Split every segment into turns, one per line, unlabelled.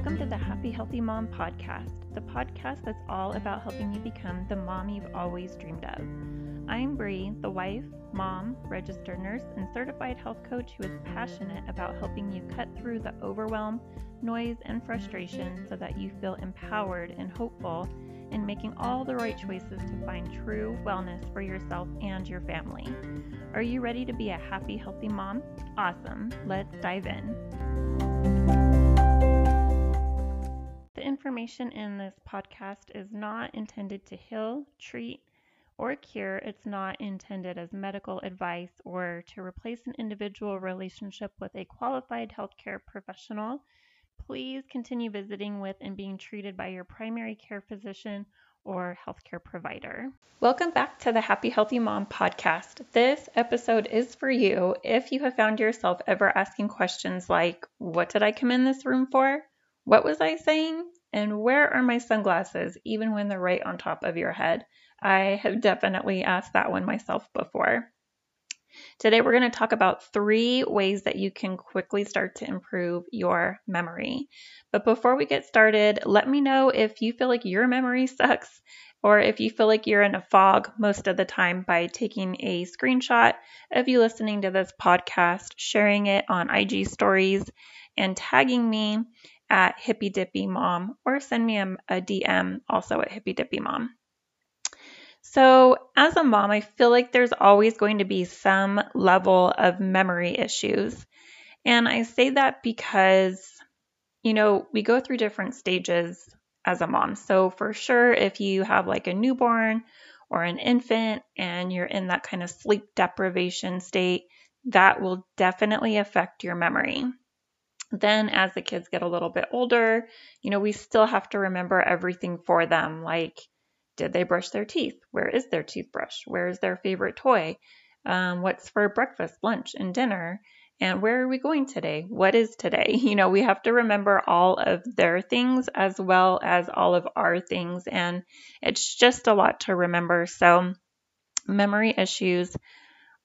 Welcome to the Happy Healthy Mom podcast, the podcast that's all about helping you become the mom you've always dreamed of. I'm Bree, the wife, mom, registered nurse, and certified health coach who is passionate about helping you cut through the overwhelm, noise, and frustration so that you feel empowered and hopeful in making all the right choices to find true wellness for yourself and your family. Are you ready to be a happy, healthy mom? Awesome. Let's dive in. The information in this podcast is not intended to heal, treat, or cure. It's not intended as medical advice or to replace an individual relationship with a qualified healthcare professional please continue visiting with and being treated by your primary care physician or healthcare provider. Welcome back to the Happy Healthy Mom podcast. This episode is for you if you have found yourself ever asking questions like, What did I come in this room for? What was I saying? And where are my sunglasses, even when they're right on top of your head? I have definitely asked that one myself before. Today, we're going to talk about three ways that you can quickly start to improve your memory. But before we get started, let me know if you feel like your memory sucks or if you feel like you're in a fog most of the time by taking a screenshot of you listening to this podcast, sharing it on IG stories, and tagging me at Hippy Dippy Mom or send me a, a DM also at Hippy Dippy Mom. So, as a mom, I feel like there's always going to be some level of memory issues. And I say that because, you know, we go through different stages as a mom. So, for sure, if you have like a newborn or an infant and you're in that kind of sleep deprivation state, that will definitely affect your memory. Then, as the kids get a little bit older, you know, we still have to remember everything for them, like did they brush their teeth? Where is their toothbrush? Where is their favorite toy? Um, what's for breakfast, lunch, and dinner? And where are we going today? What is today? You know, we have to remember all of their things as well as all of our things. And it's just a lot to remember. So, memory issues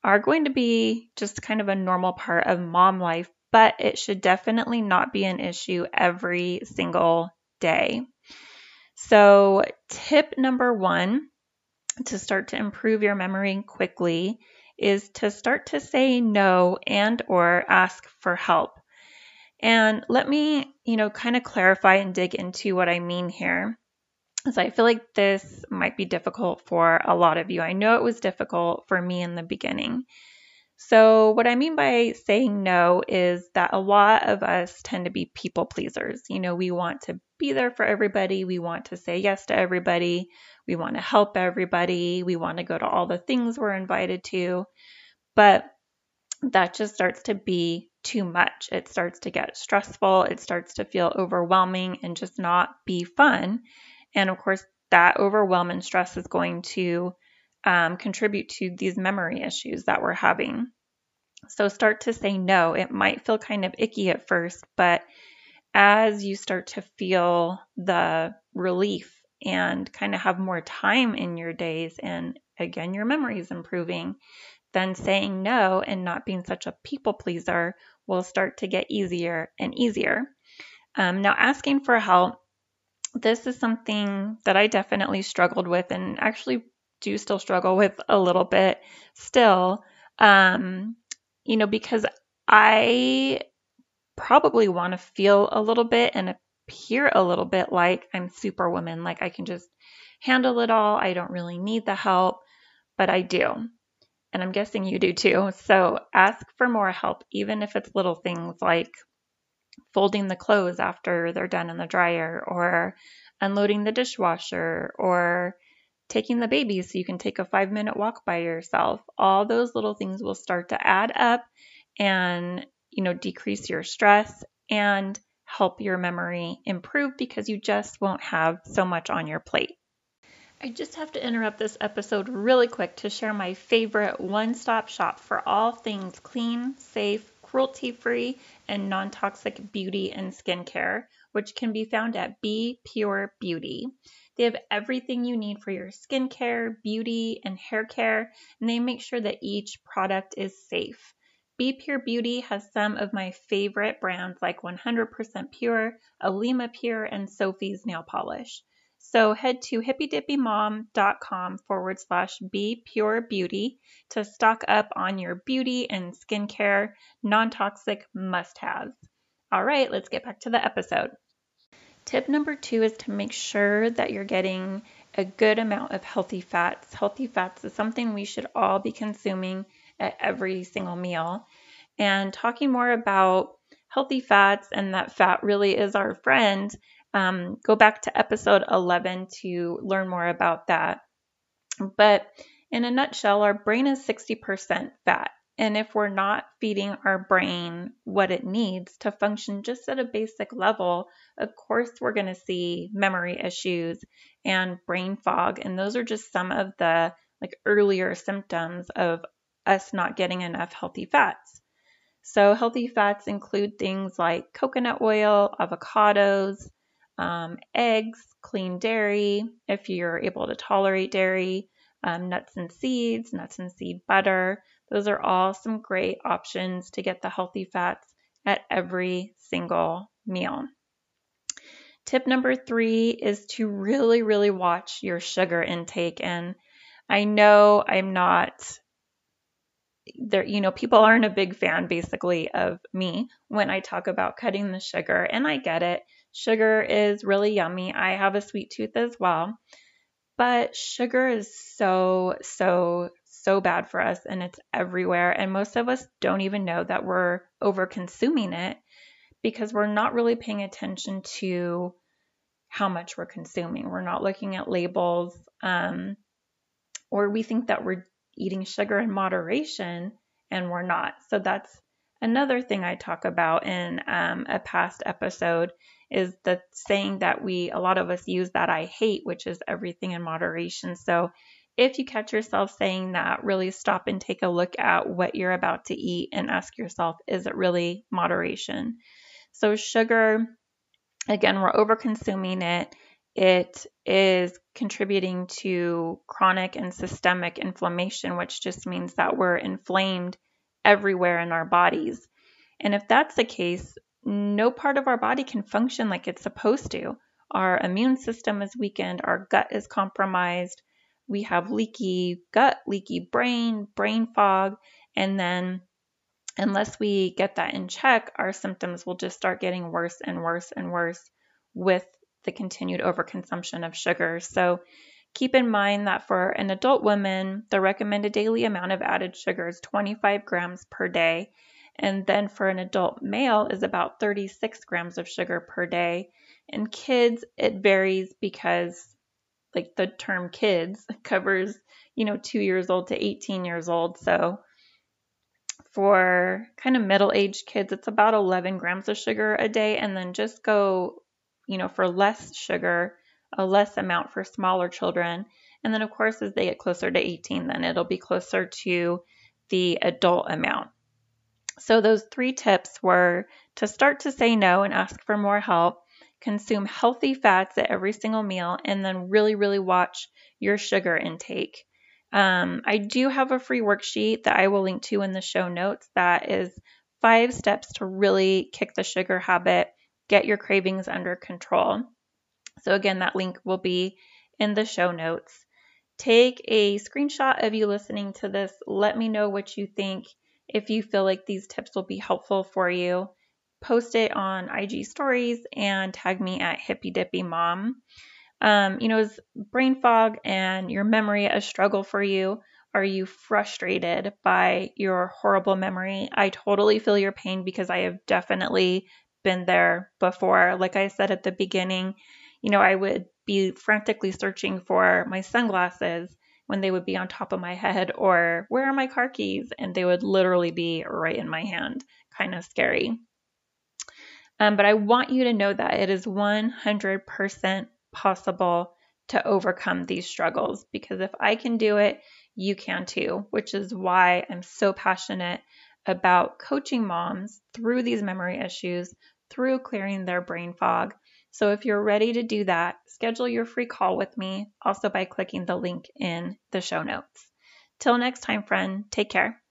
are going to be just kind of a normal part of mom life, but it should definitely not be an issue every single day. So, tip number one to start to improve your memory quickly is to start to say no and or ask for help. And let me, you know, kind of clarify and dig into what I mean here. So I feel like this might be difficult for a lot of you. I know it was difficult for me in the beginning. So, what I mean by saying no is that a lot of us tend to be people pleasers. You know, we want to be there for everybody, we want to say yes to everybody, we want to help everybody, we want to go to all the things we're invited to. But that just starts to be too much. It starts to get stressful, it starts to feel overwhelming and just not be fun. And of course, that overwhelm and stress is going to um, contribute to these memory issues that we're having. So start to say no. It might feel kind of icky at first, but as you start to feel the relief and kind of have more time in your days, and again, your memory is improving, then saying no and not being such a people pleaser will start to get easier and easier. Um, now, asking for help, this is something that I definitely struggled with and actually do still struggle with a little bit still. Um, you know, because I probably want to feel a little bit and appear a little bit like I'm superwoman, like I can just handle it all. I don't really need the help, but I do. And I'm guessing you do too. So ask for more help, even if it's little things like folding the clothes after they're done in the dryer or unloading the dishwasher or taking the baby so you can take a five minute walk by yourself. All those little things will start to add up and, you know, decrease your stress and help your memory improve because you just won't have so much on your plate. I just have to interrupt this episode really quick to share my favorite one stop shop for all things clean, safe, cruelty free, and non toxic beauty and skincare, which can be found at Be Pure Beauty. They have everything you need for your skincare, beauty, and hair care, and they make sure that each product is safe. Be Pure Beauty has some of my favorite brands like 100% Pure, Alima Pure, and Sophie's Nail Polish. So head to hippydippymom.com forward slash be pure beauty to stock up on your beauty and skincare non toxic must haves. All right, let's get back to the episode. Tip number two is to make sure that you're getting a good amount of healthy fats. Healthy fats is something we should all be consuming at every single meal. And talking more about healthy fats and that fat really is our friend, um, go back to episode 11 to learn more about that. But in a nutshell, our brain is 60% fat. And if we're not feeding our brain what it needs to function just at a basic level, of course, we're going to see memory issues and brain fog. And those are just some of the like earlier symptoms of us not getting enough healthy fats. So, healthy fats include things like coconut oil, avocados, um, eggs, clean dairy, if you're able to tolerate dairy, um, nuts and seeds, nuts and seed butter. Those are all some great options to get the healthy fats at every single meal. Tip number three is to really, really watch your sugar intake. And I know I'm not there, you know, people aren't a big fan basically of me when I talk about cutting the sugar, and I get it. Sugar is really yummy. I have a sweet tooth as well. But sugar is so, so, so bad for us and it's everywhere. And most of us don't even know that we're over consuming it because we're not really paying attention to how much we're consuming. We're not looking at labels, um, or we think that we're eating sugar in moderation and we're not. So that's another thing I talk about in um, a past episode is the saying that we a lot of us use that I hate, which is everything in moderation. So if you catch yourself saying that, really stop and take a look at what you're about to eat and ask yourself, is it really moderation? So sugar, again, we're over consuming it it is contributing to chronic and systemic inflammation, which just means that we're inflamed everywhere in our bodies. And if that's the case, no part of our body can function like it's supposed to. Our immune system is weakened, our gut is compromised, we have leaky gut, leaky brain, brain fog, and then unless we get that in check, our symptoms will just start getting worse and worse and worse with the continued overconsumption of sugar. So keep in mind that for an adult woman, the recommended daily amount of added sugar is 25 grams per day. And then for an adult male is about 36 grams of sugar per day. And kids, it varies because like the term kids covers, you know, two years old to 18 years old. So for kind of middle aged kids, it's about 11 grams of sugar a day. And then just go you know, for less sugar, a less amount for smaller children. And then, of course, as they get closer to 18, then it'll be closer to the adult amount. So, those three tips were to start to say no and ask for more help, consume healthy fats at every single meal, and then really, really watch your sugar intake. Um, I do have a free worksheet that I will link to in the show notes that is five steps to really kick the sugar habit get your cravings under control. So, again, that link will be in the show notes. Take a screenshot of you listening to this. Let me know what you think. If you feel like these tips will be helpful for you, post it on IG stories and tag me at Hippy Dippy Mom. Um, you know, is brain fog and your memory a struggle for you? Are you frustrated by your horrible memory? I totally feel your pain because I have definitely been there before. Like I said at the beginning, you know, I would be frantically searching for my sunglasses when they would be on top of my head, or where are my car keys? And they would literally be right in my hand. Kind of scary. Um, but I want you to know that it is 100% possible to overcome these struggles because if I can do it, you can too, which is why I'm so passionate about coaching moms through these memory issues through clearing their brain fog. So if you're ready to do that, schedule your free call with me also by clicking the link in the show notes. Till next time, friend, take care.